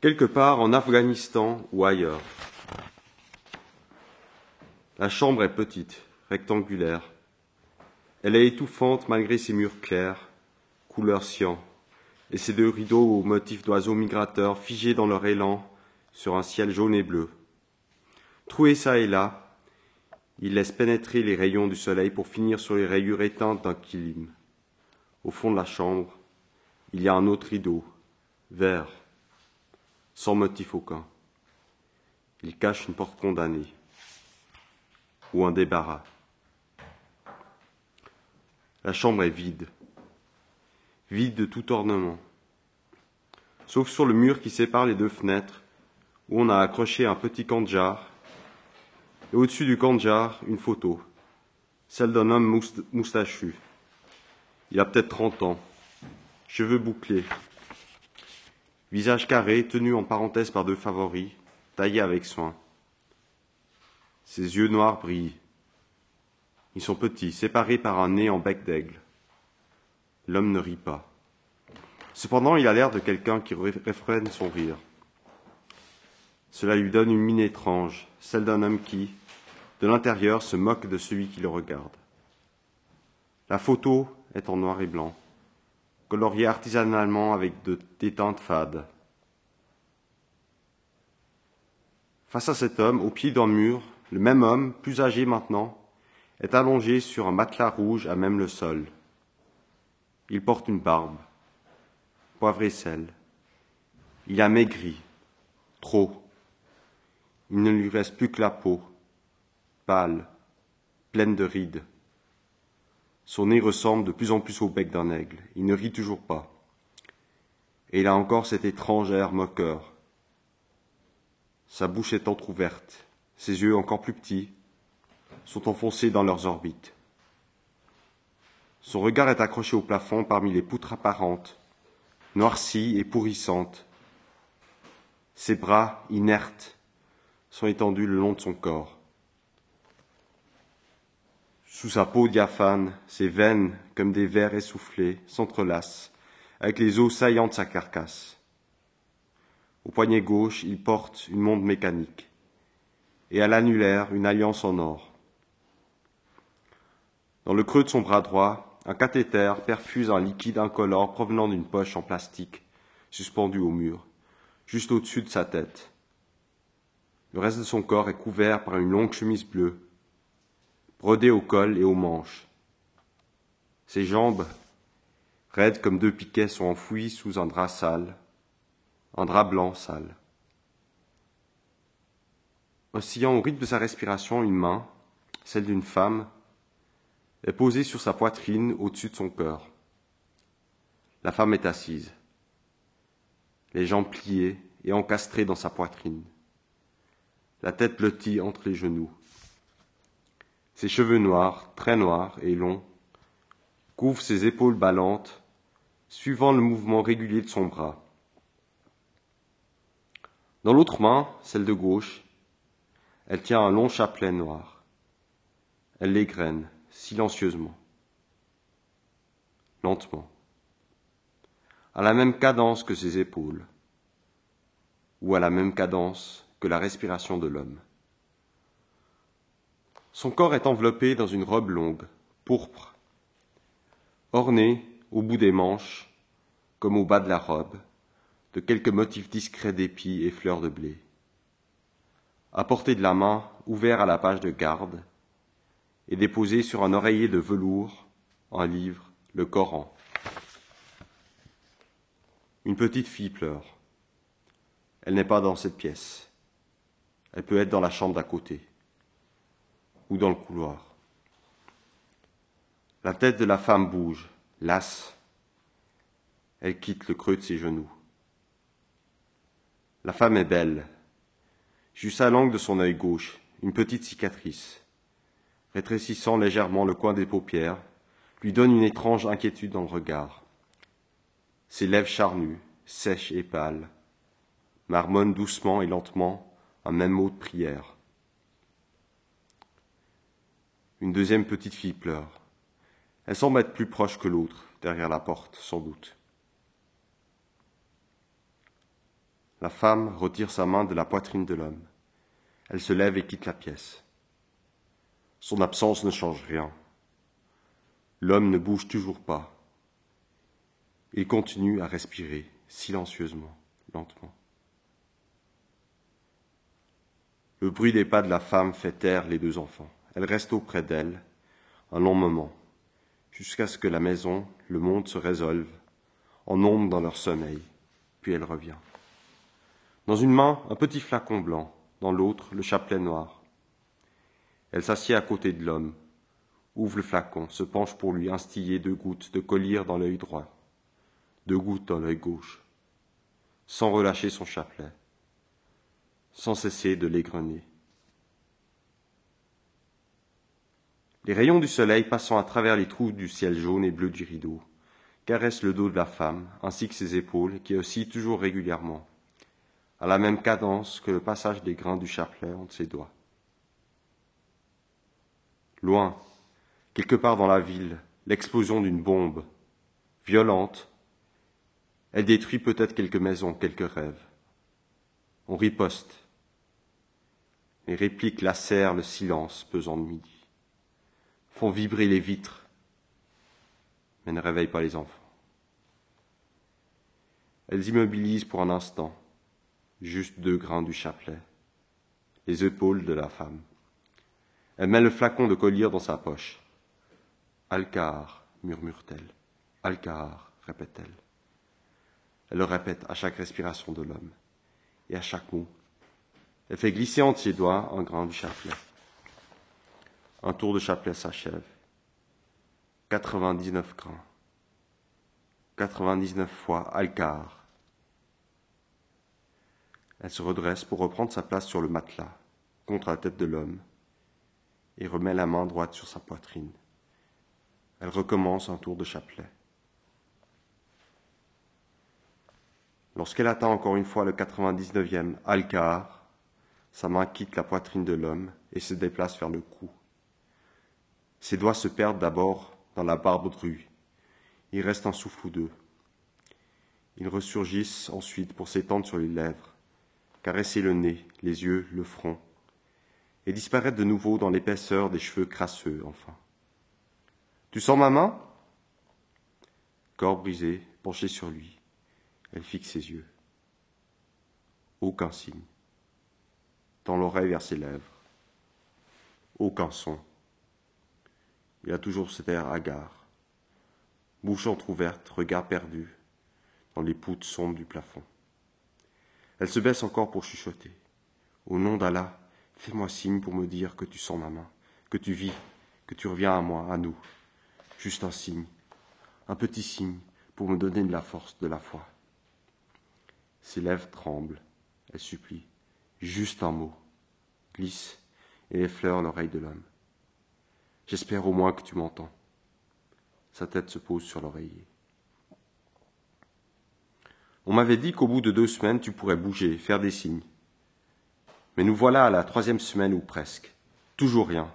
quelque part en Afghanistan ou ailleurs. La chambre est petite, rectangulaire. Elle est étouffante malgré ses murs clairs, couleur cyan, et ses deux rideaux aux motifs d'oiseaux migrateurs figés dans leur élan sur un ciel jaune et bleu. Troués ça et là, il laisse pénétrer les rayons du soleil pour finir sur les rayures éteintes d'un kilim. Au fond de la chambre, il y a un autre rideau, vert, sans motif aucun. Il cache une porte condamnée. Ou un débarras. La chambre est vide, vide de tout ornement, sauf sur le mur qui sépare les deux fenêtres, où on a accroché un petit kandjar, et au-dessus du kandjar, une photo, celle d'un homme moustachu. Il a peut-être trente ans, cheveux bouclés, visage carré, tenu en parenthèse par deux favoris, taillé avec soin. Ses yeux noirs brillent. Ils sont petits, séparés par un nez en bec d'aigle. L'homme ne rit pas. Cependant, il a l'air de quelqu'un qui réfrène son rire. Cela lui donne une mine étrange, celle d'un homme qui, de l'intérieur, se moque de celui qui le regarde. La photo est en noir et blanc colorié artisanalement avec de, des fades. Face à cet homme, au pied d'un mur, le même homme, plus âgé maintenant, est allongé sur un matelas rouge à même le sol. Il porte une barbe, poivre et sel. Il a maigri, trop. Il ne lui reste plus que la peau, pâle, pleine de rides. Son nez ressemble de plus en plus au bec d'un aigle. Il ne rit toujours pas. Et il a encore cet étrange air moqueur. Sa bouche est entr'ouverte, ses yeux encore plus petits sont enfoncés dans leurs orbites. Son regard est accroché au plafond parmi les poutres apparentes, noircies et pourrissantes. Ses bras, inertes, sont étendus le long de son corps. Sous sa peau diaphane, ses veines, comme des vers essoufflés, s'entrelacent, avec les os saillants de sa carcasse. Au poignet gauche, il porte une montre mécanique, et à l'annulaire, une alliance en or. Dans le creux de son bras droit, un cathéter perfuse un liquide incolore provenant d'une poche en plastique, suspendue au mur, juste au-dessus de sa tête. Le reste de son corps est couvert par une longue chemise bleue, brodé au col et aux manches. Ses jambes, raides comme deux piquets, sont enfouies sous un drap sale, un drap blanc sale. Oscillant au rythme de sa respiration, une main, celle d'une femme, est posée sur sa poitrine au-dessus de son cœur. La femme est assise, les jambes pliées et encastrées dans sa poitrine, la tête blottie entre les genoux. Ses cheveux noirs, très noirs et longs, couvrent ses épaules ballantes, suivant le mouvement régulier de son bras. Dans l'autre main, celle de gauche, elle tient un long chapelet noir. Elle l'égrène silencieusement, lentement, à la même cadence que ses épaules, ou à la même cadence que la respiration de l'homme. Son corps est enveloppé dans une robe longue, pourpre, ornée, au bout des manches, comme au bas de la robe, de quelques motifs discrets d'épis et fleurs de blé. À portée de la main, ouvert à la page de garde, et déposé sur un oreiller de velours, un livre, le Coran. Une petite fille pleure. Elle n'est pas dans cette pièce. Elle peut être dans la chambre d'à côté ou dans le couloir. La tête de la femme bouge, lasse. Elle quitte le creux de ses genoux. La femme est belle. Juste à l'angle de son œil gauche, une petite cicatrice, rétrécissant légèrement le coin des paupières, lui donne une étrange inquiétude dans le regard. Ses lèvres charnues, sèches et pâles, marmonnent doucement et lentement un même mot de prière. Une deuxième petite fille pleure. Elle semble être plus proche que l'autre, derrière la porte, sans doute. La femme retire sa main de la poitrine de l'homme. Elle se lève et quitte la pièce. Son absence ne change rien. L'homme ne bouge toujours pas. Il continue à respirer silencieusement, lentement. Le bruit des pas de la femme fait taire les deux enfants. Elle reste auprès d'elle un long moment, jusqu'à ce que la maison, le monde se résolve, en ombre dans leur sommeil, puis elle revient. Dans une main, un petit flacon blanc, dans l'autre, le chapelet noir. Elle s'assied à côté de l'homme, ouvre le flacon, se penche pour lui instiller deux gouttes de collyre dans l'œil droit, deux gouttes dans l'œil gauche, sans relâcher son chapelet, sans cesser de l'égrener. Les rayons du soleil passant à travers les trous du ciel jaune et bleu du rideau caressent le dos de la femme ainsi que ses épaules qui oscillent toujours régulièrement, à la même cadence que le passage des grains du chapelet entre ses doigts. Loin, quelque part dans la ville, l'explosion d'une bombe, violente, elle détruit peut-être quelques maisons, quelques rêves. On riposte. Les répliques lacèrent le silence pesant de midi, font vibrer les vitres, mais ne réveillent pas les enfants. Elles immobilisent pour un instant, juste deux grains du chapelet, les épaules de la femme. Elle met le flacon de collier dans sa poche. Alcar, murmure-t-elle. Alcar, répète-t-elle. Elle le répète à chaque respiration de l'homme et à chaque mot. Elle fait glisser entre ses doigts un grain du chapelet. Un tour de chapelet s'achève. 99 grains. 99 fois Alcar. Elle se redresse pour reprendre sa place sur le matelas, contre la tête de l'homme, et remet la main droite sur sa poitrine. Elle recommence un tour de chapelet. Lorsqu'elle atteint encore une fois le 99e Alcar, sa main quitte la poitrine de l'homme et se déplace vers le cou. Ses doigts se perdent d'abord dans la barbe drue. Il reste un souffle ou deux. Ils ressurgissent ensuite pour s'étendre sur les lèvres, caresser le nez, les yeux, le front, et disparaître de nouveau dans l'épaisseur des cheveux crasseux, enfin. Tu sens ma main? Corps brisé, penché sur lui, elle fixe ses yeux. Aucun signe. Tend l'oreille vers ses lèvres. Aucun son. Il a toujours cet air hagard. Bouche entr'ouverte, regard perdu, dans les poutres sombres du plafond. Elle se baisse encore pour chuchoter. Au nom d'Allah, fais-moi signe pour me dire que tu sens ma main, que tu vis, que tu reviens à moi, à nous. Juste un signe, un petit signe pour me donner de la force, de la foi. Ses lèvres tremblent, elle supplie. Juste un mot, glisse et effleure l'oreille de l'homme. J'espère au moins que tu m'entends. Sa tête se pose sur l'oreiller. On m'avait dit qu'au bout de deux semaines, tu pourrais bouger, faire des signes. Mais nous voilà à la troisième semaine ou presque. Toujours rien.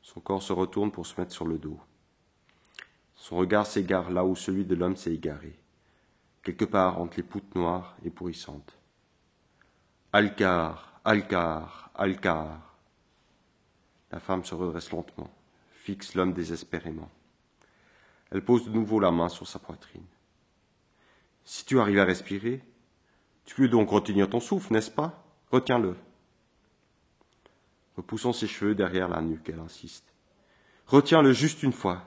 Son corps se retourne pour se mettre sur le dos. Son regard s'égare là où celui de l'homme s'est égaré, quelque part entre les poutres noires et pourrissantes. Alcar, Alcar, Alcar. La femme se redresse lentement, fixe l'homme désespérément. Elle pose de nouveau la main sur sa poitrine. Si tu arrives à respirer, tu peux donc retenir ton souffle, n'est-ce pas? Retiens-le. Repoussant ses cheveux derrière la nuque, elle insiste. Retiens-le juste une fois.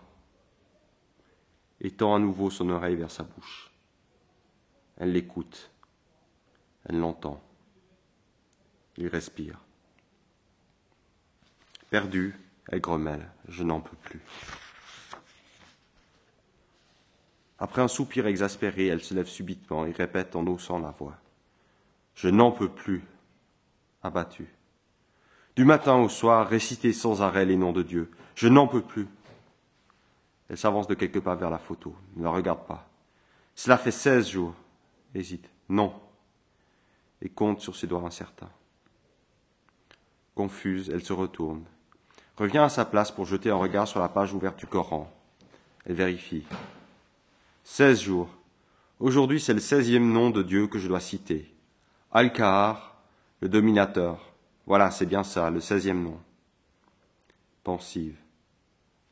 Et tend à nouveau son oreille vers sa bouche. Elle l'écoute. Elle l'entend. Il respire. Perdu, elle grommelle. Je n'en peux plus. Après un soupir exaspéré, elle se lève subitement et répète en haussant la voix. Je n'en peux plus. Abattue. Du matin au soir, réciter sans arrêt les noms de Dieu. Je n'en peux plus. Elle s'avance de quelques pas vers la photo, ne la regarde pas. Cela fait seize jours. Hésite. Non. Et compte sur ses doigts incertains. Confuse, elle se retourne. Revient à sa place pour jeter un regard sur la page ouverte du Coran. Elle vérifie. Seize jours. Aujourd'hui, c'est le seizième nom de Dieu que je dois citer. Al-Kahar, le dominateur. Voilà, c'est bien ça, le seizième nom. Pensive.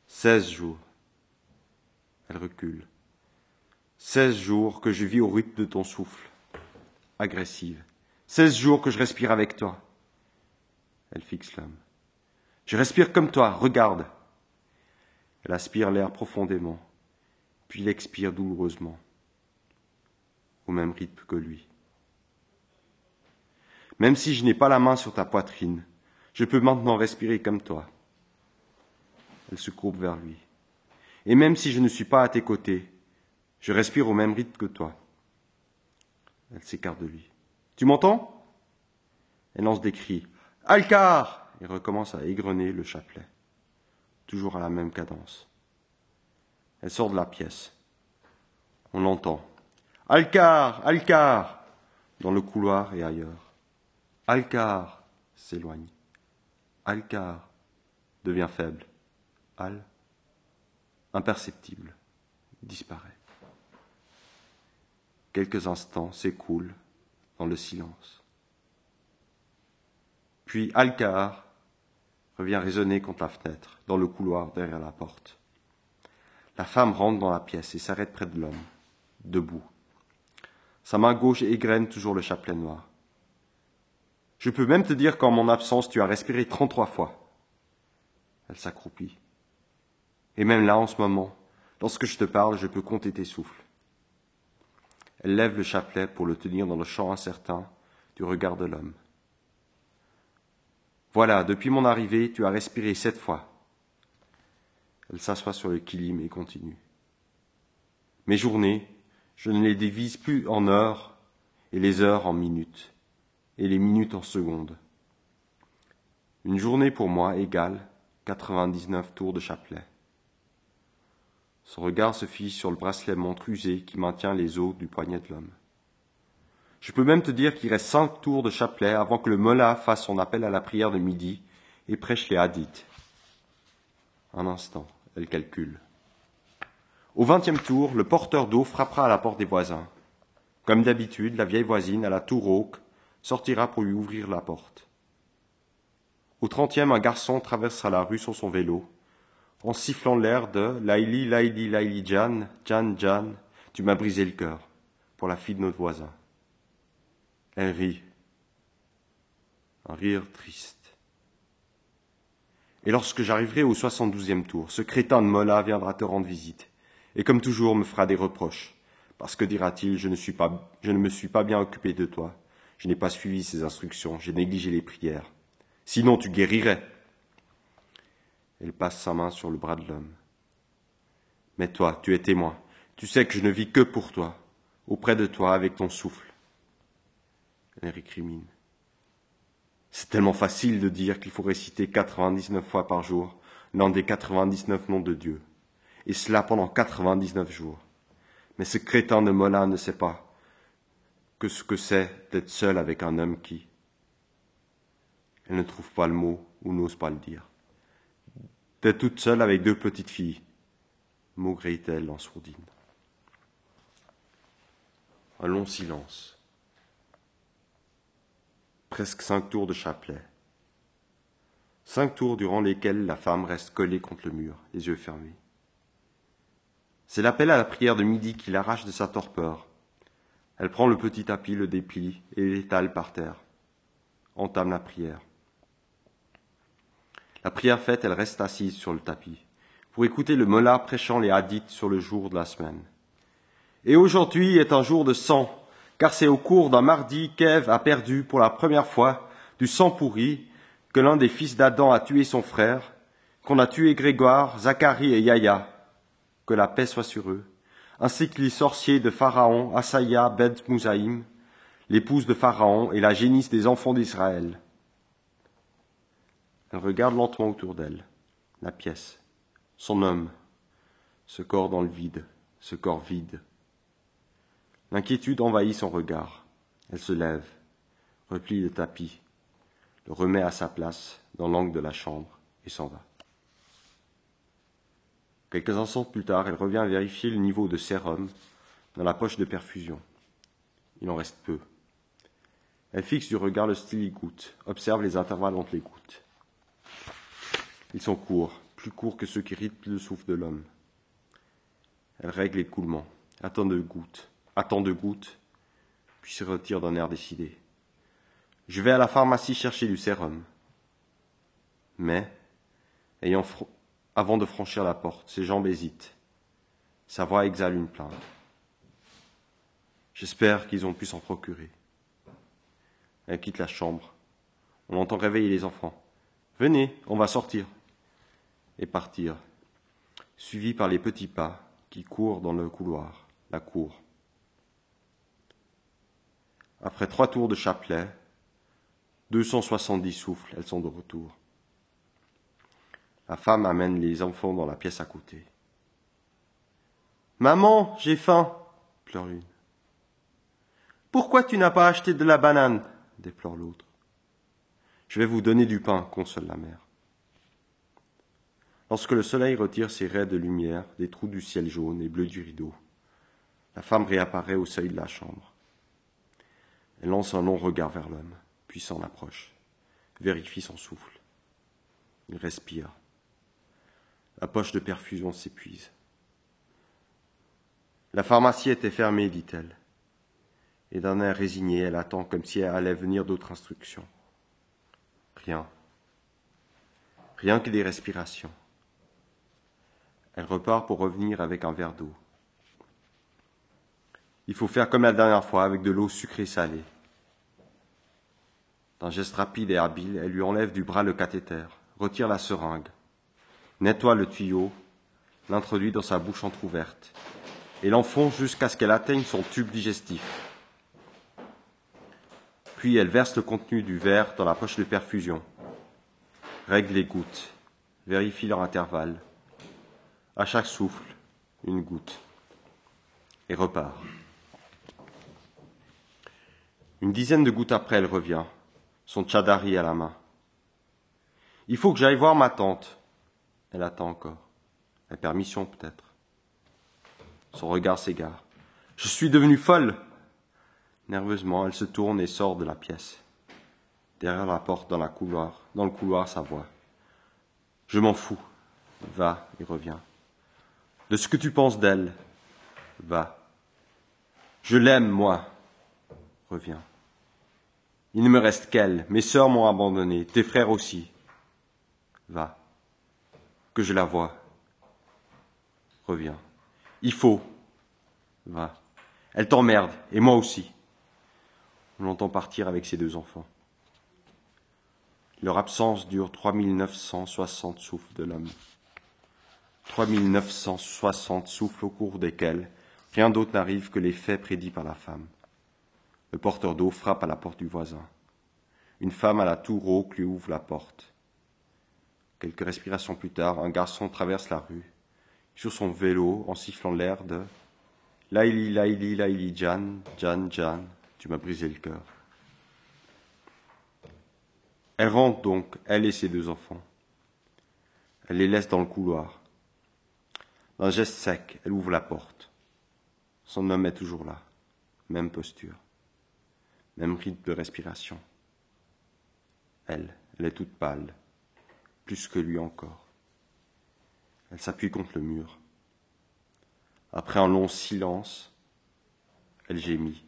Seize jours. Elle recule. Seize jours que je vis au rythme de ton souffle. Agressive. Seize jours que je respire avec toi. Elle fixe l'homme. Je respire comme toi, regarde. Elle aspire l'air profondément, puis l'expire douloureusement, au même rythme que lui. Même si je n'ai pas la main sur ta poitrine, je peux maintenant respirer comme toi. Elle se courbe vers lui. Et même si je ne suis pas à tes côtés, je respire au même rythme que toi. Elle s'écarte de lui. Tu m'entends? Elle lance des cris. Alcar et recommence à égrener le chapelet, toujours à la même cadence. Elle sort de la pièce. On l'entend. Alcar Alcar dans le couloir et ailleurs. Alcar s'éloigne. Alcar devient faible. Al imperceptible disparaît. Quelques instants s'écoulent dans le silence. Puis Alcar revient résonner contre la fenêtre, dans le couloir derrière la porte. La femme rentre dans la pièce et s'arrête près de l'homme, debout. Sa main gauche égrène toujours le chapelet noir. Je peux même te dire qu'en mon absence, tu as respiré trente-trois fois. Elle s'accroupit. Et même là, en ce moment, lorsque je te parle, je peux compter tes souffles. Elle lève le chapelet pour le tenir dans le champ incertain du regard de l'homme. Voilà, depuis mon arrivée, tu as respiré sept fois. Elle s'assoit sur le kilim et continue. Mes journées, je ne les divise plus en heures, et les heures en minutes, et les minutes en secondes. Une journée pour moi égale 99 tours de chapelet. Son regard se fiche sur le bracelet montre usé qui maintient les os du poignet de l'homme. Je peux même te dire qu'il reste cinq tours de chapelet avant que le mollah fasse son appel à la prière de midi et prêche les hadiths. Un instant, elle calcule. Au vingtième tour, le porteur d'eau frappera à la porte des voisins. Comme d'habitude, la vieille voisine, à la tour rauque, sortira pour lui ouvrir la porte. Au trentième, un garçon traversera la rue sur son vélo en sifflant l'air de Laili, Laili, Laili, Jan, Jan, Jan, tu m'as brisé le cœur, pour la fille de notre voisin. Elle rit, un rire triste. Et lorsque j'arriverai au soixante-douzième tour, ce crétin de Mola viendra te rendre visite, et comme toujours me fera des reproches, parce que dira-t-il, je ne suis pas, je ne me suis pas bien occupé de toi, je n'ai pas suivi ses instructions, j'ai négligé les prières. Sinon tu guérirais. Elle passe sa main sur le bras de l'homme. Mais toi, tu es témoin. Tu sais que je ne vis que pour toi, auprès de toi, avec ton souffle. Elle récrimine. C'est tellement facile de dire qu'il faut réciter 99 fois par jour l'un des 99 noms de Dieu, et cela pendant 99 jours. Mais ce crétin de Molin ne sait pas que ce que c'est d'être seul avec un homme qui. Elle ne trouve pas le mot ou n'ose pas le dire toute seule avec deux petites filles, maugréit-elle en sourdine. Un long silence. Presque cinq tours de chapelet. Cinq tours durant lesquels la femme reste collée contre le mur, les yeux fermés. C'est l'appel à la prière de midi qui l'arrache de sa torpeur. Elle prend le petit tapis, le déplie et l'étale par terre. Entame la prière. La prière faite, elle reste assise sur le tapis, pour écouter le mollah prêchant les hadiths sur le jour de la semaine. Et aujourd'hui est un jour de sang, car c'est au cours d'un mardi qu'Ève a perdu pour la première fois du sang pourri, que l'un des fils d'Adam a tué son frère, qu'on a tué Grégoire, Zacharie et Yahya, que la paix soit sur eux, ainsi que les sorciers de Pharaon, Asaya, Bed Mouzaïm, l'épouse de Pharaon et la génisse des enfants d'Israël. Elle regarde lentement autour d'elle, la pièce, son homme, ce corps dans le vide, ce corps vide. L'inquiétude envahit son regard. Elle se lève, replie le tapis, le remet à sa place dans l'angle de la chambre et s'en va. Quelques instants plus tard, elle revient vérifier le niveau de sérum dans la poche de perfusion. Il en reste peu. Elle fixe du regard le style goutte, observe les intervalles entre les gouttes. Ils sont courts, plus courts que ceux qui rythment le souffle de l'homme. Elle règle l'écoulement, attend de gouttes, attend de gouttes, puis se retire d'un air décidé. Je vais à la pharmacie chercher du sérum. Mais, avant de franchir la porte, ses jambes hésitent. Sa voix exhale une plainte. J'espère qu'ils ont pu s'en procurer. Elle quitte la chambre. On entend réveiller les enfants. Venez, on va sortir. Et partir, suivi par les petits pas qui courent dans le couloir, la cour. Après trois tours de chapelet, 270 souffles, elles sont de retour. La femme amène les enfants dans la pièce à côté. Maman, j'ai faim, pleure l'une. Pourquoi tu n'as pas acheté de la banane? déplore l'autre. Je vais vous donner du pain, console la mère. Lorsque le soleil retire ses raies de lumière des trous du ciel jaune et bleu du rideau, la femme réapparaît au seuil de la chambre. Elle lance un long regard vers l'homme, puis s'en approche, vérifie son souffle. Il respire. La poche de perfusion s'épuise. La pharmacie était fermée, dit-elle. Et d'un air résigné, elle attend comme si elle allait venir d'autres instructions. Rien. Rien que des respirations. Elle repart pour revenir avec un verre d'eau. Il faut faire comme la dernière fois, avec de l'eau sucrée salée. D'un geste rapide et habile, elle lui enlève du bras le cathéter, retire la seringue, nettoie le tuyau, l'introduit dans sa bouche entr'ouverte et l'enfonce jusqu'à ce qu'elle atteigne son tube digestif. Puis elle verse le contenu du verre dans la poche de perfusion, règle les gouttes, vérifie leur intervalle, à chaque souffle, une goutte, et repart. Une dizaine de gouttes après, elle revient, son tchadari à la main. Il faut que j'aille voir ma tante. Elle attend encore. La permission peut-être. Son regard s'égare. Je suis devenue folle. Nerveusement, elle se tourne et sort de la pièce. Derrière la porte, dans, la couloir, dans le couloir, sa voix. Je m'en fous. Va et reviens. De ce que tu penses d'elle. Va. Je l'aime, moi. Reviens. Il ne me reste qu'elle. Mes sœurs m'ont abandonné, tes frères aussi. Va. Que je la vois. Reviens. Il faut. Va. Elle t'emmerde, et moi aussi. On l'entend partir avec ses deux enfants. Leur absence dure 3960 souffles de l'homme. 3960 souffles au cours desquels rien d'autre n'arrive que les faits prédits par la femme. Le porteur d'eau frappe à la porte du voisin. Une femme à la tour rauque lui ouvre la porte. Quelques respirations plus tard, un garçon traverse la rue, sur son vélo, en sifflant l'air de Laili, Laili, Laili, Jan, Jan, Jan, tu m'as brisé le cœur. Elle rentre donc, elle et ses deux enfants. Elle les laisse dans le couloir. D'un geste sec, elle ouvre la porte. Son homme est toujours là, même posture même rythme de respiration. Elle, elle est toute pâle, plus que lui encore. Elle s'appuie contre le mur. Après un long silence, elle gémit.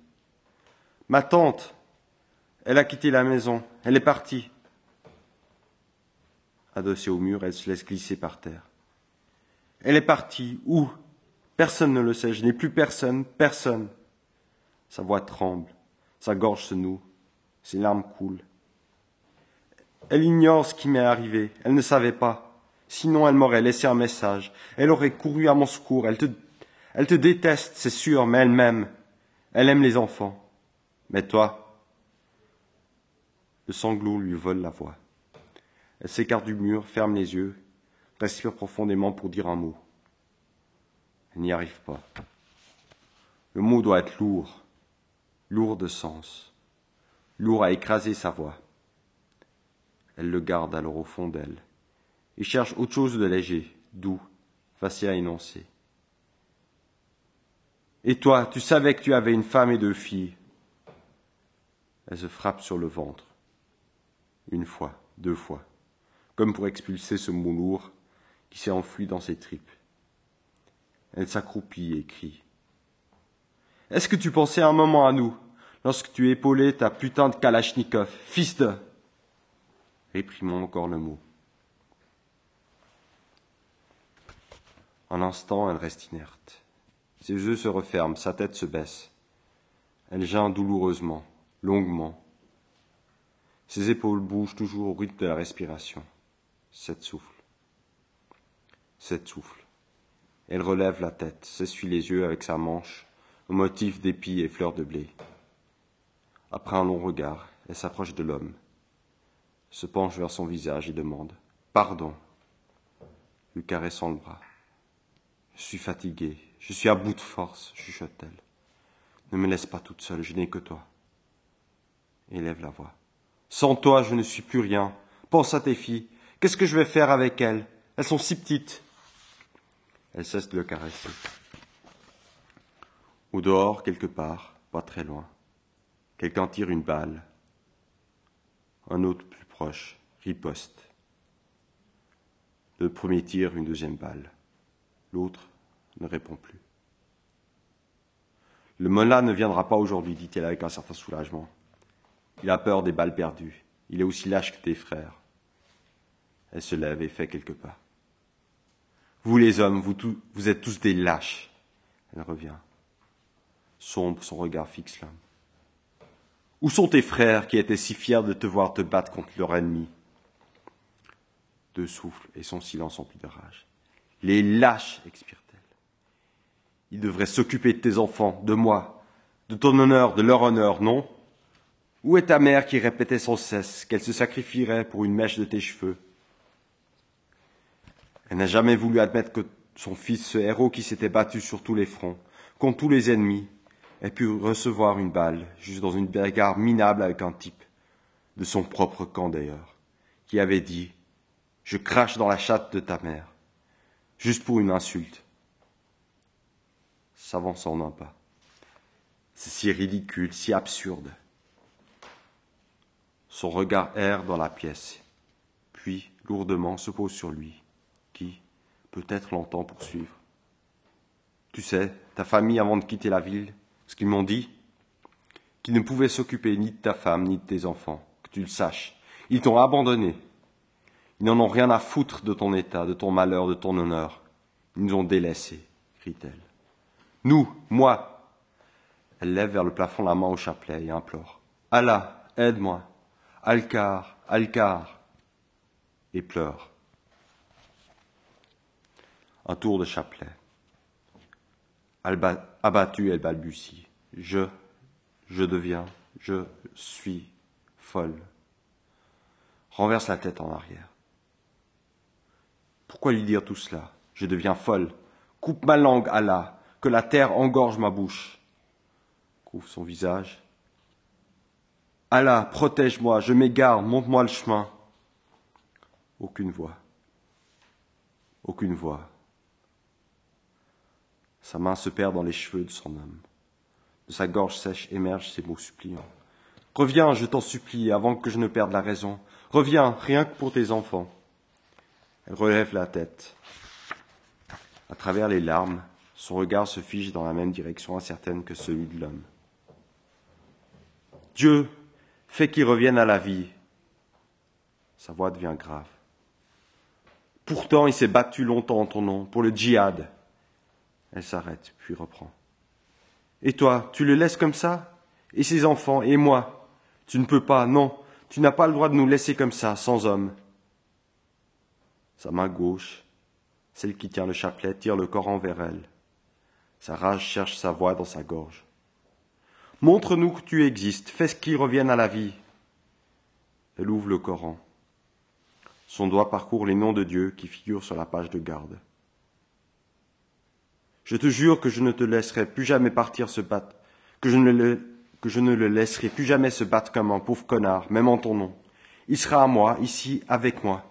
Ma tante, elle a quitté la maison, elle est partie. Adossée au mur, elle se laisse glisser par terre. Elle est partie. Où? Personne ne le sait. Je n'ai plus personne, personne. Sa voix tremble. Sa gorge se noue, ses larmes coulent. Elle ignore ce qui m'est arrivé, elle ne savait pas. Sinon, elle m'aurait laissé un message, elle aurait couru à mon secours. Elle te, elle te déteste, c'est sûr, mais elle m'aime. Elle aime les enfants. Mais toi, le sanglot lui vole la voix. Elle s'écarte du mur, ferme les yeux, respire profondément pour dire un mot. Elle n'y arrive pas. Le mot doit être lourd, lourd de sens, lourd à écraser sa voix. Elle le garde alors au fond d'elle et cherche autre chose de léger, doux, facile à énoncer. Et toi, tu savais que tu avais une femme et deux filles. Elle se frappe sur le ventre. Une fois, deux fois, comme pour expulser ce mot lourd qui s'est enfui dans ses tripes. Elle s'accroupit et crie. Est-ce que tu pensais un moment à nous, lorsque tu épaulais ta putain de Kalachnikov, fils de... Réprimons encore le mot. Un instant, elle reste inerte. Ses yeux se referment, sa tête se baisse. Elle geint douloureusement, longuement. Ses épaules bougent toujours au rythme de la respiration. Sept souffles. Sept souffles. Elle relève la tête, s'essuie les yeux avec sa manche, au motif d'épis et fleurs de blé. Après un long regard, elle s'approche de l'homme, se penche vers son visage et demande Pardon, lui caressant le bras. Je suis fatiguée, je suis à bout de force, chuchote-t-elle. Ne me laisse pas toute seule, je n'ai que toi. Élève la voix. Sans toi, je ne suis plus rien. Pense à tes filles. Qu'est-ce que je vais faire avec elles? Elles sont si petites. Elle cesse de le caresser. Au dehors, quelque part, pas très loin, quelqu'un tire une balle. Un autre plus proche riposte. Le premier tire une deuxième balle. L'autre ne répond plus. Le Mola ne viendra pas aujourd'hui, dit-elle avec un certain soulagement. Il a peur des balles perdues. Il est aussi lâche que tes frères. Elle se lève et fait quelques pas. Vous les hommes, vous, vous êtes tous des lâches. Elle revient. Sombre, son regard fixe l'homme. Où sont tes frères qui étaient si fiers de te voir te battre contre leur ennemi? Deux souffles et son silence empli de rage. Les lâches, expire-t-elle. Ils devraient s'occuper de tes enfants, de moi, de ton honneur, de leur honneur, non? Où est ta mère qui répétait sans cesse qu'elle se sacrifierait pour une mèche de tes cheveux? Elle n'a jamais voulu admettre que son fils, ce héros qui s'était battu sur tous les fronts, contre tous les ennemis, ait pu recevoir une balle, juste dans une bagarre minable avec un type, de son propre camp d'ailleurs, qui avait dit Je crache dans la chatte de ta mère, juste pour une insulte. S'avançant d'un pas. C'est si ridicule, si absurde. Son regard erre dans la pièce, puis lourdement se pose sur lui, qui, peut-être, l'entend poursuivre. Tu sais, ta famille, avant de quitter la ville, ce qu'ils m'ont dit, qu'ils ne pouvaient s'occuper ni de ta femme, ni de tes enfants, que tu le saches. Ils t'ont abandonné. Ils n'en ont rien à foutre de ton état, de ton malheur, de ton honneur. Ils nous ont délaissés, crie-t-elle. Nous, moi. Elle lève vers le plafond la main au chapelet et implore. Allah, aide-moi. Alcar, Alcar, et pleure. Un tour de chapelet. Abattue, elle balbutie. Je, je deviens, je suis folle. Renverse la tête en arrière. Pourquoi lui dire tout cela? Je deviens folle. Coupe ma langue, Allah, que la terre engorge ma bouche. Couvre son visage, Allah, protège-moi, je m'égare, montre-moi le chemin. Aucune voix. Aucune voix. Sa main se perd dans les cheveux de son homme. De sa gorge sèche émergent ces mots suppliants. Reviens, je t'en supplie, avant que je ne perde la raison. Reviens, rien que pour tes enfants. Elle relève la tête. À travers les larmes, son regard se fige dans la même direction incertaine que celui de l'homme. Dieu, Fais qu'il revienne à la vie. Sa voix devient grave. Pourtant, il s'est battu longtemps en ton nom, pour le djihad. Elle s'arrête, puis reprend. Et toi, tu le laisses comme ça? Et ses enfants Et moi? Tu ne peux pas, non, tu n'as pas le droit de nous laisser comme ça, sans homme. Sa main gauche, celle qui tient le chapelet, tire le Coran vers elle. Sa rage cherche sa voix dans sa gorge. Montre-nous que tu existes, fais ce qu'il revienne à la vie. Elle ouvre le Coran. Son doigt parcourt les noms de Dieu qui figurent sur la page de garde. Je te jure que je ne te laisserai plus jamais partir se battre, que je ne le, laisserai plus jamais se battre comme un pauvre connard, même en ton nom. Il sera à moi, ici, avec moi.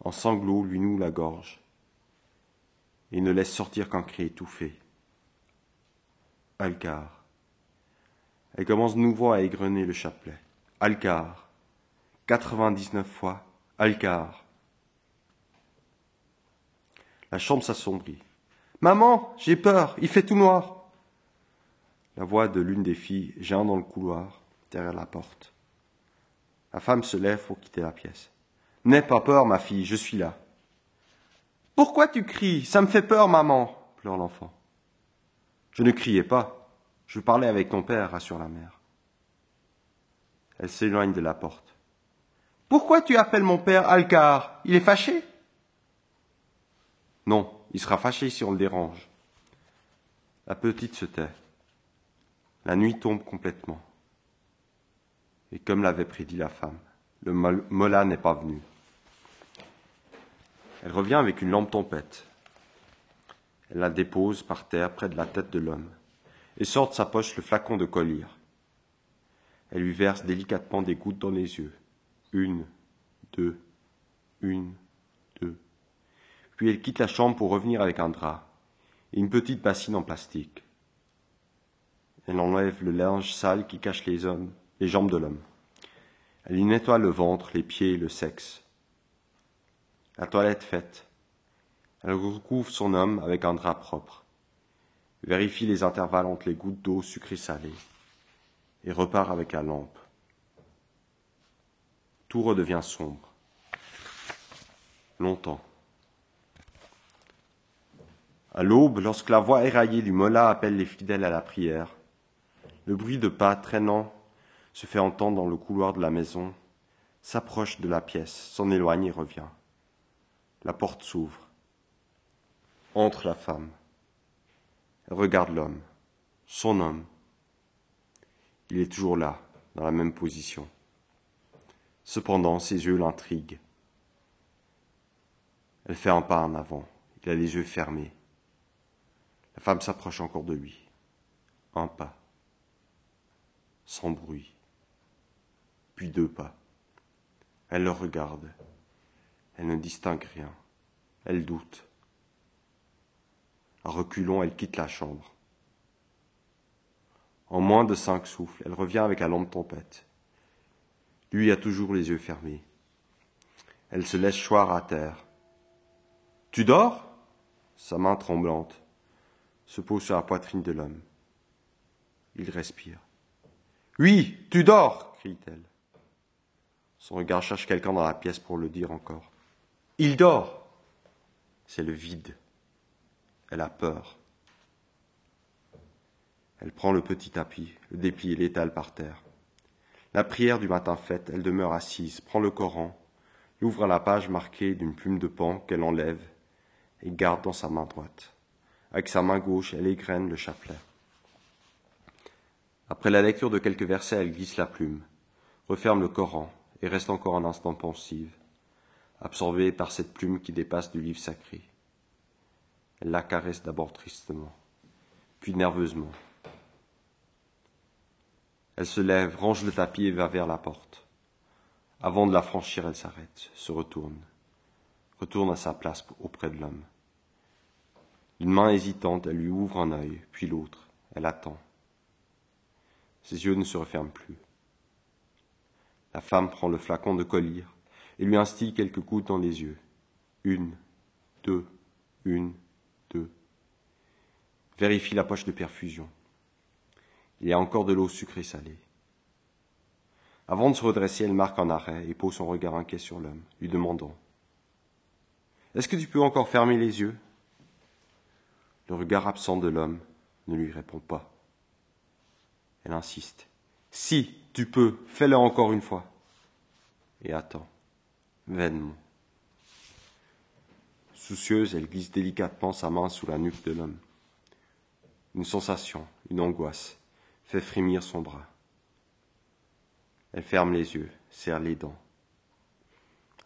En sanglots lui noue la gorge et ne laisse sortir qu'un cri étouffé. Alcar. Elle commence nouveau à égrener le chapelet. Alcar. 99 fois. Alcar. La chambre s'assombrit. Maman, j'ai peur, il fait tout noir. La voix de l'une des filles gêne dans le couloir, derrière la porte. La femme se lève pour quitter la pièce. N'aie pas peur, ma fille, je suis là. Pourquoi tu cries? Ça me fait peur, maman, pleure l'enfant. Je ne criais pas. Je parlais avec ton père, rassure la mère. Elle s'éloigne de la porte. Pourquoi tu appelles mon père Alcar? Il est fâché? Non, il sera fâché si on le dérange. La petite se tait. La nuit tombe complètement. Et comme l'avait prédit la femme, le Mola n'est pas venu. Elle revient avec une lampe tempête. Elle la dépose par terre près de la tête de l'homme et sort de sa poche le flacon de collyre. Elle lui verse délicatement des gouttes dans les yeux. Une, deux, une. Puis elle quitte la chambre pour revenir avec un drap et une petite bassine en plastique. Elle enlève le linge sale qui cache les hommes, les jambes de l'homme. Elle y nettoie le ventre, les pieds et le sexe. La toilette faite, elle recouvre son homme avec un drap propre, vérifie les intervalles entre les gouttes d'eau sucrée salée et repart avec la lampe. Tout redevient sombre. Longtemps. À l'aube, lorsque la voix éraillée du mollah appelle les fidèles à la prière, le bruit de pas traînant se fait entendre dans le couloir de la maison, s'approche de la pièce, s'en éloigne et revient. La porte s'ouvre. Entre la femme. Elle regarde l'homme, son homme. Il est toujours là, dans la même position. Cependant, ses yeux l'intriguent. Elle fait un pas en avant. Il a les yeux fermés. La femme s'approche encore de lui. Un pas. Sans bruit. Puis deux pas. Elle le regarde. Elle ne distingue rien. Elle doute. À reculons, elle quitte la chambre. En moins de cinq souffles, elle revient avec la lampe tempête. Lui a toujours les yeux fermés. Elle se laisse choir à terre. Tu dors? Sa main tremblante se pose sur la poitrine de l'homme. Il respire. Oui, tu dors crie-t-elle. Son regard cherche quelqu'un dans la pièce pour le dire encore. Il dort. C'est le vide. Elle a peur. Elle prend le petit tapis, le déplie et l'étale par terre. La prière du matin faite, elle demeure assise, prend le Coran, ouvre la page marquée d'une plume de pan qu'elle enlève et garde dans sa main droite. Avec sa main gauche, elle égrène le chapelet. Après la lecture de quelques versets, elle glisse la plume, referme le Coran et reste encore un instant pensive absorbée par cette plume qui dépasse du livre sacré. Elle la caresse d'abord tristement, puis nerveusement. Elle se lève, range le tapis et va vers la porte. Avant de la franchir, elle s'arrête, se retourne, retourne à sa place auprès de l'homme. D'une main hésitante, elle lui ouvre un œil, puis l'autre. Elle attend. Ses yeux ne se referment plus. La femme prend le flacon de collyre, et lui instille quelques gouttes dans les yeux. Une, deux, une, deux. Vérifie la poche de perfusion. Il y a encore de l'eau sucrée salée. Avant de se redresser, elle marque un arrêt et pose son regard inquiet sur l'homme, lui demandant Est-ce que tu peux encore fermer les yeux? Le regard absent de l'homme ne lui répond pas. Elle insiste Si, tu peux, fais-le encore une fois. Et attends vainement. Soucieuse, elle glisse délicatement sa main sous la nuque de l'homme. Une sensation, une angoisse, fait frémir son bras. Elle ferme les yeux, serre les dents,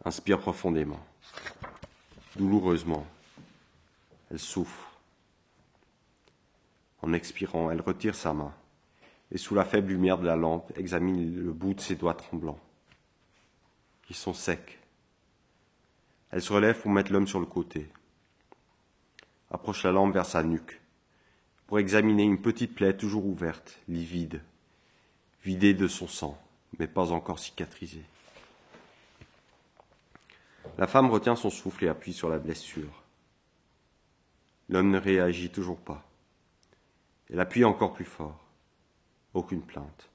inspire profondément, douloureusement. Elle souffre. En expirant, elle retire sa main et sous la faible lumière de la lampe examine le bout de ses doigts tremblants. Ils sont secs, elle se relève pour mettre l'homme sur le côté. Approche la lampe vers sa nuque. pour examiner une petite plaie toujours ouverte, livide, vidée de son sang, mais pas encore cicatrisée. La femme retient son souffle et appuie sur la blessure. L'homme ne réagit toujours pas. Elle appuie encore plus fort. Aucune plainte.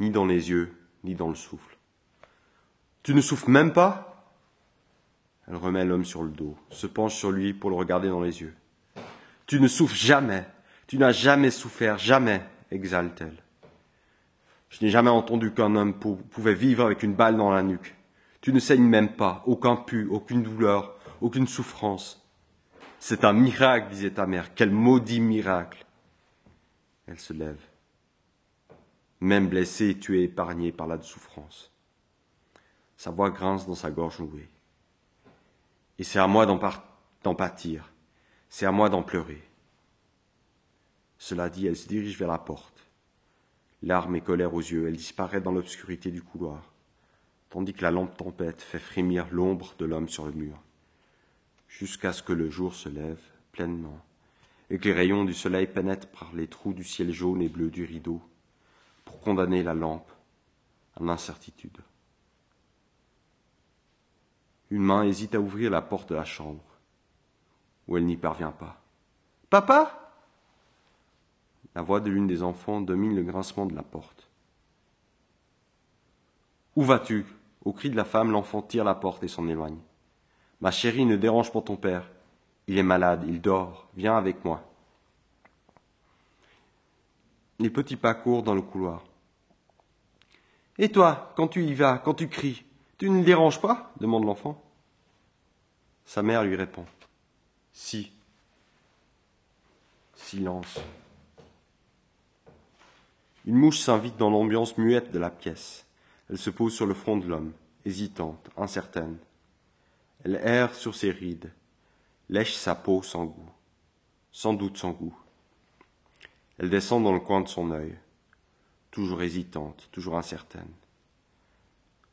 Ni dans les yeux, ni dans le souffle. Tu ne souffles même pas? Elle remet l'homme sur le dos, se penche sur lui pour le regarder dans les yeux. Tu ne souffres jamais. Tu n'as jamais souffert, jamais, exalte-t-elle. Je n'ai jamais entendu qu'un homme pouvait vivre avec une balle dans la nuque. Tu ne saignes même pas, aucun pu, aucune douleur, aucune souffrance. C'est un miracle, disait ta mère. Quel maudit miracle. Elle se lève. Même blessée, tu es épargnée par la souffrance. Sa voix grince dans sa gorge nouée. Et c'est à moi d'en pâtir. C'est à moi d'en pleurer. Cela dit, elle se dirige vers la porte. Larmes et colère aux yeux, elle disparaît dans l'obscurité du couloir, tandis que la lampe tempête fait frémir l'ombre de l'homme sur le mur, jusqu'à ce que le jour se lève pleinement, et que les rayons du soleil pénètrent par les trous du ciel jaune et bleu du rideau, pour condamner la lampe à l'incertitude. Une main hésite à ouvrir la porte de la chambre où elle n'y parvient pas. Papa La voix de l'une des enfants domine le grincement de la porte. Où vas-tu? Au cri de la femme, l'enfant tire la porte et s'en éloigne. Ma chérie, ne dérange pas ton père. Il est malade, il dort. Viens avec moi. Les petits pas courent dans le couloir. Et toi, quand tu y vas, quand tu cries, tu ne le déranges pas? demande l'enfant. Sa mère lui répond. Si. Silence. Une mouche s'invite dans l'ambiance muette de la pièce. Elle se pose sur le front de l'homme, hésitante, incertaine. Elle erre sur ses rides, lèche sa peau sans goût, sans doute sans goût. Elle descend dans le coin de son œil, toujours hésitante, toujours incertaine.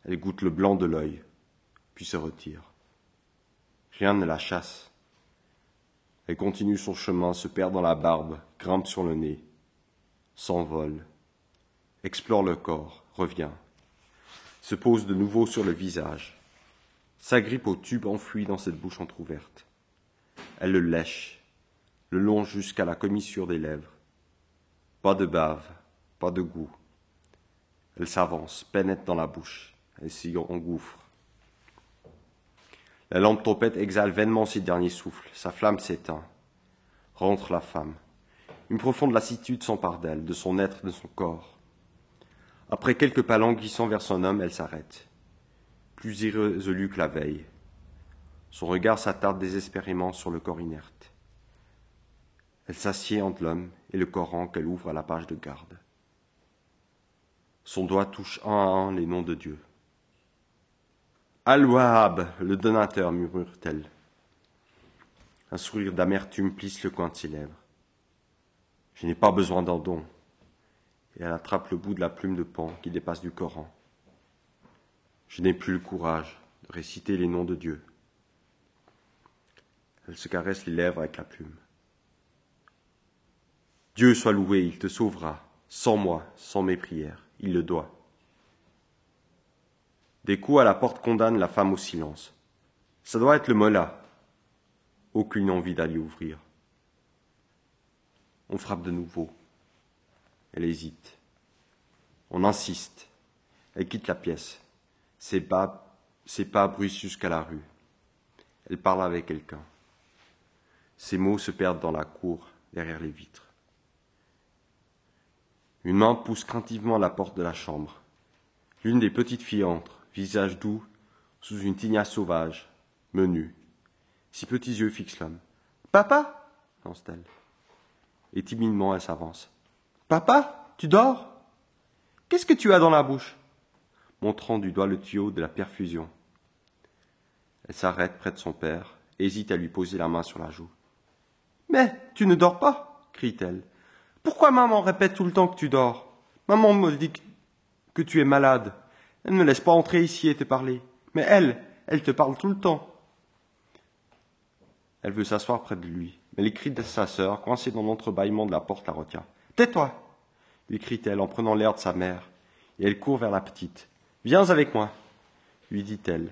Elle goûte le blanc de l'œil, puis se retire. Rien ne la chasse. Elle continue son chemin, se perd dans la barbe, grimpe sur le nez, s'envole, explore le corps, revient, se pose de nouveau sur le visage, s'agrippe au tube enfoui dans cette bouche entr'ouverte. Elle le lèche, le longe jusqu'à la commissure des lèvres. Pas de bave, pas de goût. Elle s'avance, pénètre dans la bouche, elle s'y engouffre. La lampe trompette exhale vainement ses derniers souffles, sa flamme s'éteint. Rentre la femme. Une profonde lassitude s'empare d'elle, de son être, de son corps. Après quelques pas languissants vers son homme, elle s'arrête, plus irrésolue que la veille. Son regard s'attarde désespérément sur le corps inerte. Elle s'assied entre l'homme et le Coran qu'elle ouvre à la page de garde. Son doigt touche un à un les noms de Dieu. Al-Wahhab, le donateur, murmure-t-elle. Un sourire d'amertume plisse le coin de ses lèvres. Je n'ai pas besoin d'un don. Et elle attrape le bout de la plume de pan qui dépasse du Coran. Je n'ai plus le courage de réciter les noms de Dieu. Elle se caresse les lèvres avec la plume. Dieu soit loué, il te sauvera, sans moi, sans mes prières, il le doit. Des coups à la porte condamnent la femme au silence. Ça doit être le mollah. Aucune envie d'aller ouvrir. On frappe de nouveau. Elle hésite. On insiste. Elle quitte la pièce. Ses pas, ses bruissent jusqu'à la rue. Elle parle avec quelqu'un. Ses mots se perdent dans la cour, derrière les vitres. Une main pousse craintivement la porte de la chambre. L'une des petites filles entre visage doux, sous une tignasse sauvage, menu. Six petits yeux fixent l'homme. Papa? lance-t-elle. Et timidement elle s'avance. Papa, tu dors? Qu'est-ce que tu as dans la bouche? Montrant du doigt le tuyau de la perfusion. Elle s'arrête près de son père, hésite à lui poser la main sur la joue. Mais tu ne dors pas crie-t-elle. Pourquoi maman répète tout le temps que tu dors? Maman me dit que tu es malade. Elle ne laisse pas entrer ici et te parler. Mais elle, elle te parle tout le temps. Elle veut s'asseoir près de lui, Mais les cris de sa sœur, coincés dans l'entrebâillement de la porte, la retient. Tais-toi lui crie-t-elle en prenant l'air de sa mère, et elle court vers la petite. Viens avec moi lui dit-elle,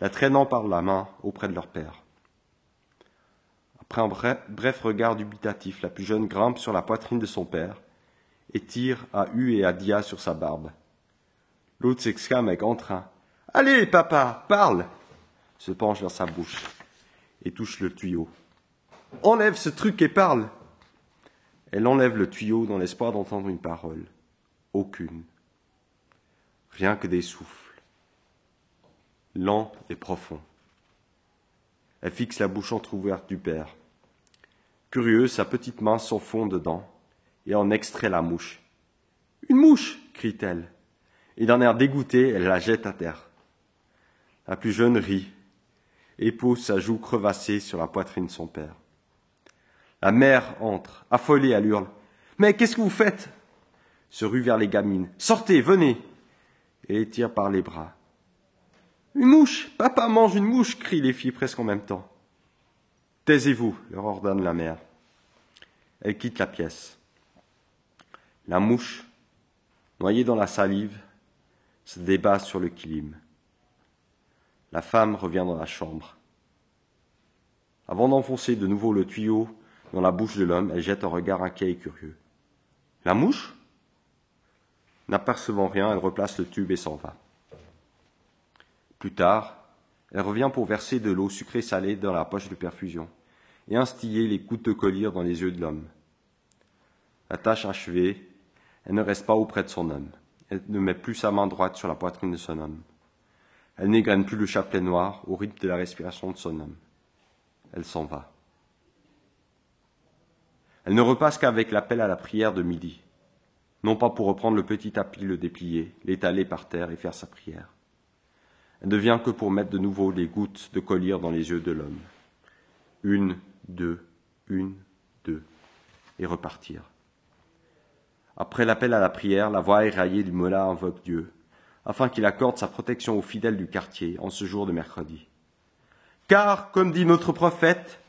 la traînant par la main auprès de leur père. Après un bref, regard dubitatif, la plus jeune grimpe sur la poitrine de son père et tire à U et à Dia sur sa barbe. L'autre s'exclame avec entrain. Allez, papa, parle se penche vers sa bouche et touche le tuyau. Enlève ce truc et parle Elle enlève le tuyau dans l'espoir d'entendre une parole. Aucune. Rien que des souffles. Lent et profond. Elle fixe la bouche entr'ouverte du père. Curieuse, sa petite main s'enfonce dedans et en extrait la mouche. Une mouche crie-t-elle. Et d'un air dégoûté, elle la jette à terre. La plus jeune rit et pose sa joue crevassée sur la poitrine de son père. La mère entre, affolée, elle hurle. Mais qu'est-ce que vous faites? Se rue vers les gamines. Sortez, venez et les tire par les bras. Une mouche Papa mange une mouche crient les filles presque en même temps. Taisez-vous, leur ordonne la mère. Elle quitte la pièce. La mouche, noyée dans la salive, se débat sur le kilim. La femme revient dans la chambre. Avant d'enfoncer de nouveau le tuyau dans la bouche de l'homme, elle jette un regard inquiet et curieux. La mouche? N'apercevant rien, elle replace le tube et s'en va. Plus tard, elle revient pour verser de l'eau sucrée salée dans la poche de perfusion et instiller les coups de collier dans les yeux de l'homme. La tâche achevée, elle ne reste pas auprès de son homme. Elle ne met plus sa main droite sur la poitrine de son homme. Elle n'égrène plus le chapelet noir au rythme de la respiration de son homme. Elle s'en va. Elle ne repasse qu'avec l'appel à la prière de midi, non pas pour reprendre le petit tapis, le déplier, l'étaler par terre et faire sa prière. Elle ne vient que pour mettre de nouveau les gouttes de collier dans les yeux de l'homme. Une, deux, une, deux, et repartir. Après l'appel à la prière, la voix éraillée du Mola invoque Dieu, afin qu'il accorde sa protection aux fidèles du quartier en ce jour de mercredi. Car, comme dit notre prophète,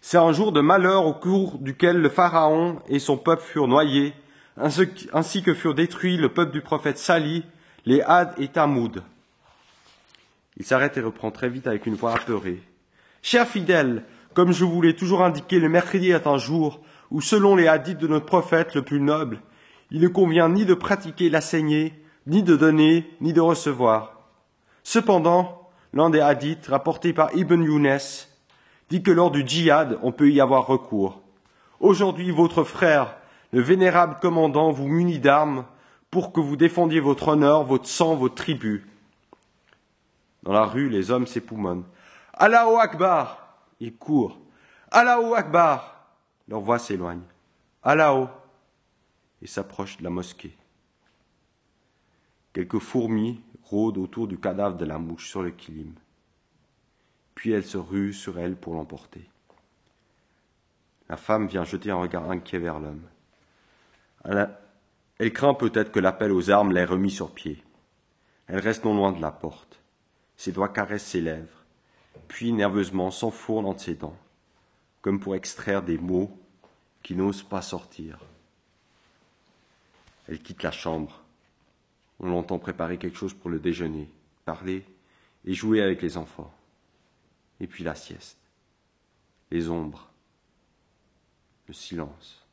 c'est un jour de malheur au cours duquel le Pharaon et son peuple furent noyés, ainsi que furent détruits le peuple du prophète Sali, les Had et Tamoud. Il s'arrête et reprend très vite avec une voix apeurée. Chers fidèles, comme je vous l'ai toujours indiqué, le mercredi est un jour où, selon les hadiths de notre prophète le plus noble, il ne convient ni de pratiquer la saignée, ni de donner, ni de recevoir. Cependant, l'un des hadiths rapportés par Ibn Younes dit que lors du djihad, on peut y avoir recours. Aujourd'hui, votre frère, le vénérable commandant, vous munit d'armes pour que vous défendiez votre honneur, votre sang, votre tribu. Dans la rue, les hommes s'époumonnent. Allahu Akbar ils courent. Allahu Akbar Leur voix s'éloigne. Allahu et s'approchent de la mosquée. Quelques fourmis rôdent autour du cadavre de la mouche sur le kilim. Puis elles se ruent sur elle pour l'emporter. La femme vient jeter un regard inquiet vers l'homme. Elle, craint peut-être que l'appel aux armes l'ait remis sur pied. Elle reste non loin de la porte. Ses doigts caressent ses lèvres puis nerveusement s'enfourne entre ses dents, comme pour extraire des mots qui n'osent pas sortir. Elle quitte la chambre. On l'entend préparer quelque chose pour le déjeuner, parler et jouer avec les enfants. Et puis la sieste, les ombres, le silence.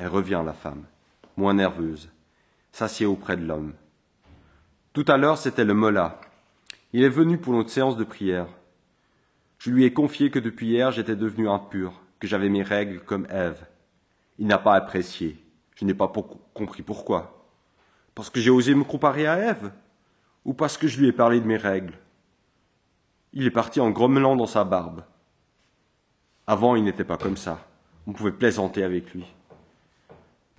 Elle revient, la femme, moins nerveuse, s'assied auprès de l'homme. Tout à l'heure, c'était le mollah, il est venu pour notre séance de prière. Je lui ai confié que depuis hier j'étais devenu impur, que j'avais mes règles comme Ève. Il n'a pas apprécié. Je n'ai pas compris pourquoi. Parce que j'ai osé me comparer à Ève? Ou parce que je lui ai parlé de mes règles? Il est parti en grommelant dans sa barbe. Avant, il n'était pas comme ça. On pouvait plaisanter avec lui.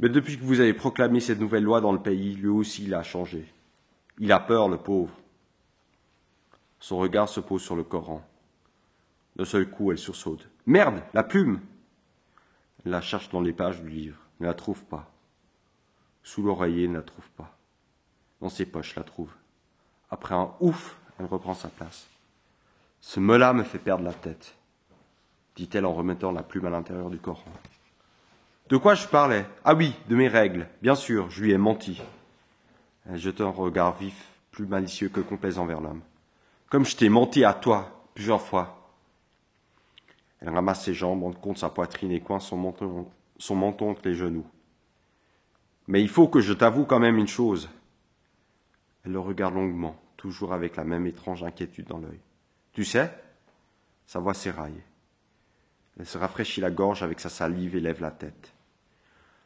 Mais depuis que vous avez proclamé cette nouvelle loi dans le pays, lui aussi il a changé. Il a peur, le pauvre. Son regard se pose sur le Coran. D'un seul coup, elle sursaute. Merde, la plume Elle la cherche dans les pages du livre, ne la trouve pas. Sous l'oreiller, ne la trouve pas. Dans ses poches, la trouve. Après un ouf, elle reprend sa place. Ce meula me fait perdre la tête, dit-elle en remettant la plume à l'intérieur du Coran. De quoi je parlais? Ah oui, de mes règles. Bien sûr, je lui ai menti. Elle jeta un regard vif, plus malicieux que complaisant vers l'homme. Comme je t'ai menti à toi, plusieurs fois. Elle ramasse ses jambes, en compte sa poitrine et coince son menton, son menton entre les genoux. Mais il faut que je t'avoue quand même une chose. Elle le regarde longuement, toujours avec la même étrange inquiétude dans l'œil. Tu sais? Sa voix s'éraille. Elle se rafraîchit la gorge avec sa salive et lève la tête.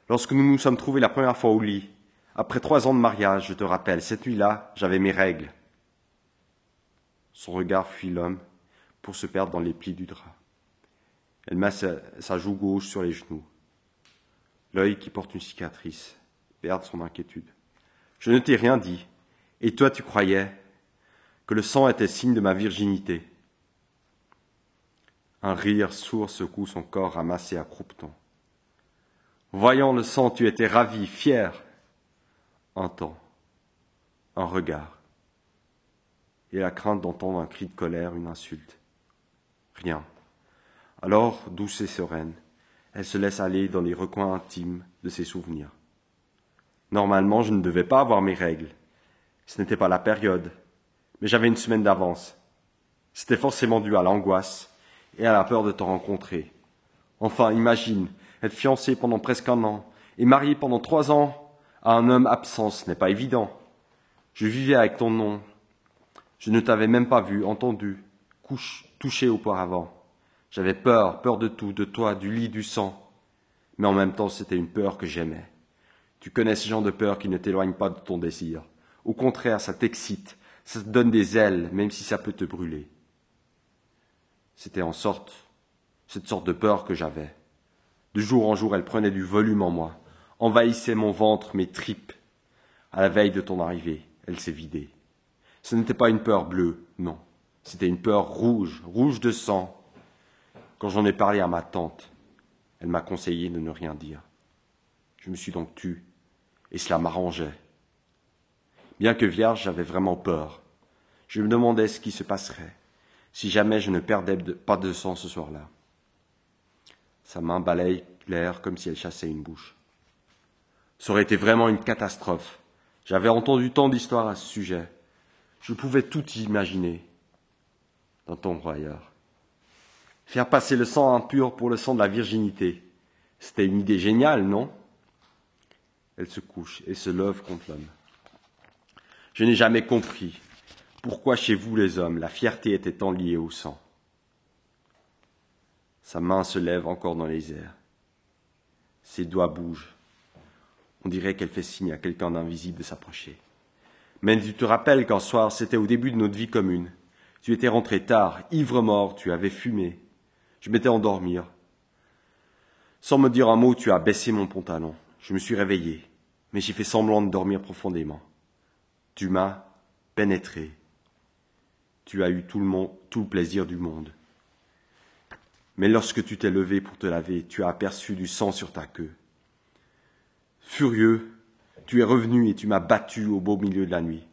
Lorsque nous nous sommes trouvés la première fois au lit, après trois ans de mariage, je te rappelle, cette nuit-là, j'avais mes règles. Son regard fuit l'homme pour se perdre dans les plis du drap. Elle met sa, joue gauche sur les genoux. L'œil qui porte une cicatrice perd son inquiétude. Je ne t'ai rien dit, et toi tu croyais que le sang était signe de ma virginité. Un rire sourd secoue son corps ramassé à croupetant. Voyant le sang, tu étais ravi, fier. Un temps, un regard, et la crainte d'entendre un cri de colère, une insulte. Rien. Alors, douce et sereine, elle se laisse aller dans les recoins intimes de ses souvenirs. Normalement, je ne devais pas avoir mes règles. Ce n'était pas la période, mais j'avais une semaine d'avance. C'était forcément dû à l'angoisse et à la peur de te rencontrer. Enfin, imagine, être fiancé pendant presque un an et marié pendant trois ans à un homme absent, ce n'est pas évident. Je vivais avec ton nom. Je ne t'avais même pas vu, entendu, couche, touché auparavant. J'avais peur, peur de tout, de toi, du lit, du sang. Mais en même temps, c'était une peur que j'aimais. Tu connais ce genre de peur qui ne t'éloigne pas de ton désir. Au contraire, ça t'excite, ça te donne des ailes, même si ça peut te brûler. C'était en sorte, cette sorte de peur que j'avais. De jour en jour, elle prenait du volume en moi, envahissait mon ventre, mes tripes. À la veille de ton arrivée, elle s'est vidée. Ce n'était pas une peur bleue, non. C'était une peur rouge, rouge de sang. Quand j'en ai parlé à ma tante, elle m'a conseillé de ne rien dire. Je me suis donc tu, et cela m'arrangeait. Bien que vierge, j'avais vraiment peur. Je me demandais ce qui se passerait si jamais je ne perdais pas de sang ce soir-là. Sa main balaye l'air comme si elle chassait une bouche. Ça aurait été vraiment une catastrophe. J'avais entendu tant d'histoires à ce sujet. Je pouvais tout imaginer dans ton royaume. Faire passer le sang impur pour le sang de la virginité. C'était une idée géniale, non? Elle se couche et se lève contre l'homme. Je n'ai jamais compris pourquoi chez vous les hommes la fierté était tant liée au sang. Sa main se lève encore dans les airs. Ses doigts bougent. On dirait qu'elle fait signe à quelqu'un d'invisible de s'approcher. Mais tu te rappelles qu'un soir, c'était au début de notre vie commune. Tu étais rentré tard, ivre mort, tu avais fumé. Je m'étais endormi. Sans me dire un mot, tu as baissé mon pantalon. Je me suis réveillé, mais j'ai fait semblant de dormir profondément. Tu m'as pénétré. Tu as eu tout le, tout le plaisir du monde. Mais lorsque tu t'es levé pour te laver, tu as aperçu du sang sur ta queue. Furieux, tu es revenu et tu m'as battu au beau milieu de la nuit.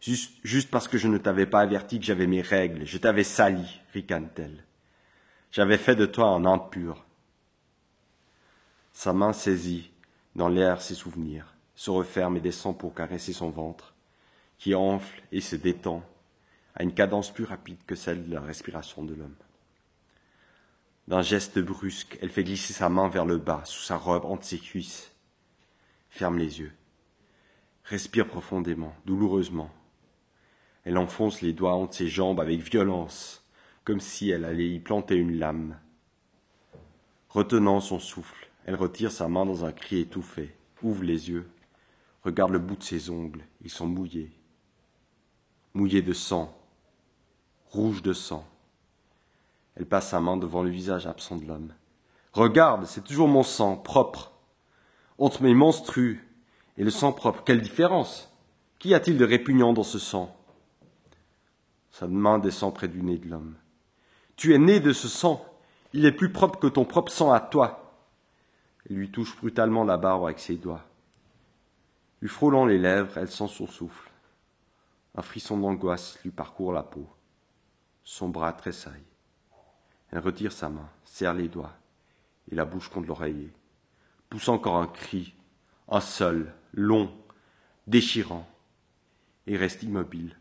Juste, parce que je ne t'avais pas averti que j'avais mes règles, je t'avais sali, ricane-t-elle. J'avais fait de toi un impur. Sa main saisit dans l'air ses souvenirs, se referme et descend pour caresser son ventre qui enfle et se détend à une cadence plus rapide que celle de la respiration de l'homme. D'un geste brusque, elle fait glisser sa main vers le bas, sous sa robe, entre ses cuisses. Ferme les yeux. Respire profondément, douloureusement. Elle enfonce les doigts entre ses jambes avec violence, comme si elle allait y planter une lame. Retenant son souffle, elle retire sa main dans un cri étouffé, ouvre les yeux, regarde le bout de ses ongles, ils sont mouillés mouillé de sang, rouge de sang. Elle passe sa main devant le visage absent de l'homme. Regarde, c'est toujours mon sang, propre. Entre mes menstrues et le sang propre, quelle différence Qu'y a-t-il de répugnant dans ce sang? Sa main descend près du nez de l'homme. Tu es né de ce sang. Il est plus propre que ton propre sang à toi. Elle lui touche brutalement la barbe avec ses doigts. Lui frôlant les lèvres, elle sent son souffle. Un frisson d'angoisse lui parcourt la peau. Son bras tressaille. Elle retire sa main, serre les doigts et la bouche contre l'oreiller, pousse encore un cri, un seul, long, déchirant, et reste immobile.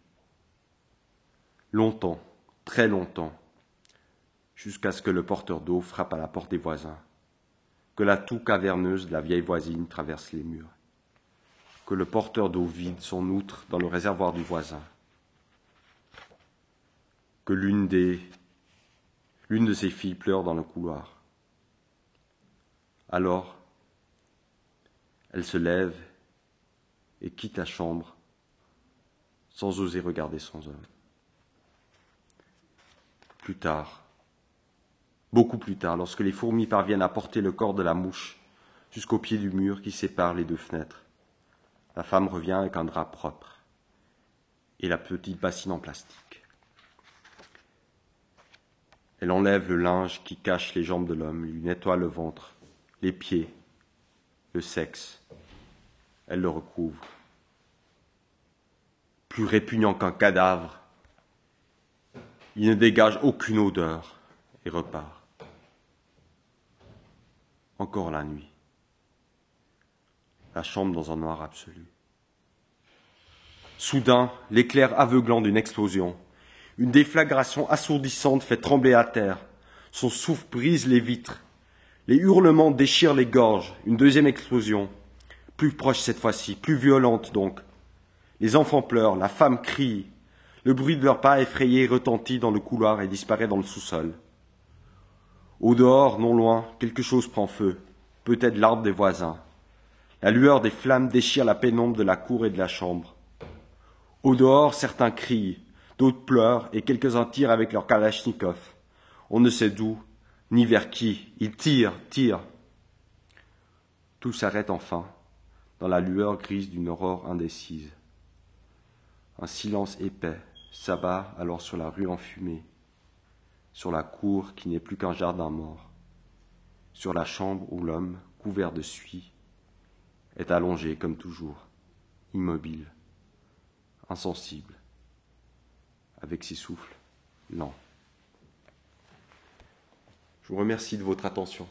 Longtemps, très longtemps, jusqu'à ce que le porteur d'eau frappe à la porte des voisins, que la toux caverneuse de la vieille voisine traverse les murs, que le porteur d'eau vide son outre dans le réservoir du voisin, que l'une des l'une de ses filles pleure dans le couloir. Alors, elle se lève et quitte la chambre sans oser regarder son homme. Plus tard, beaucoup plus tard, lorsque les fourmis parviennent à porter le corps de la mouche jusqu'au pied du mur qui sépare les deux fenêtres, la femme revient avec un drap propre et la petite bassine en plastique. Elle enlève le linge qui cache les jambes de l'homme, lui nettoie le ventre, les pieds, le sexe. Elle le recouvre. Plus répugnant qu'un cadavre, il ne dégage aucune odeur et repart. Encore la nuit. La chambre dans un noir absolu. Soudain, l'éclair aveuglant d'une explosion une déflagration assourdissante fait trembler à terre. Son souffle brise les vitres. Les hurlements déchirent les gorges. Une deuxième explosion. Plus proche cette fois-ci, plus violente donc. Les enfants pleurent, la femme crie. Le bruit de leurs pas effrayés retentit dans le couloir et disparaît dans le sous-sol. Au dehors, non loin, quelque chose prend feu. Peut-être l'arbre des voisins. La lueur des flammes déchire la pénombre de la cour et de la chambre. Au dehors, certains crient. D'autres pleurent et quelques-uns tirent avec leur kalachnikov. On ne sait d'où, ni vers qui. Ils tirent, tirent. Tout s'arrête enfin, dans la lueur grise d'une aurore indécise. Un silence épais s'abat alors sur la rue enfumée, sur la cour qui n'est plus qu'un jardin mort, sur la chambre où l'homme, couvert de suie, est allongé comme toujours, immobile, insensible avec ses souffles lents. Je vous remercie de votre attention.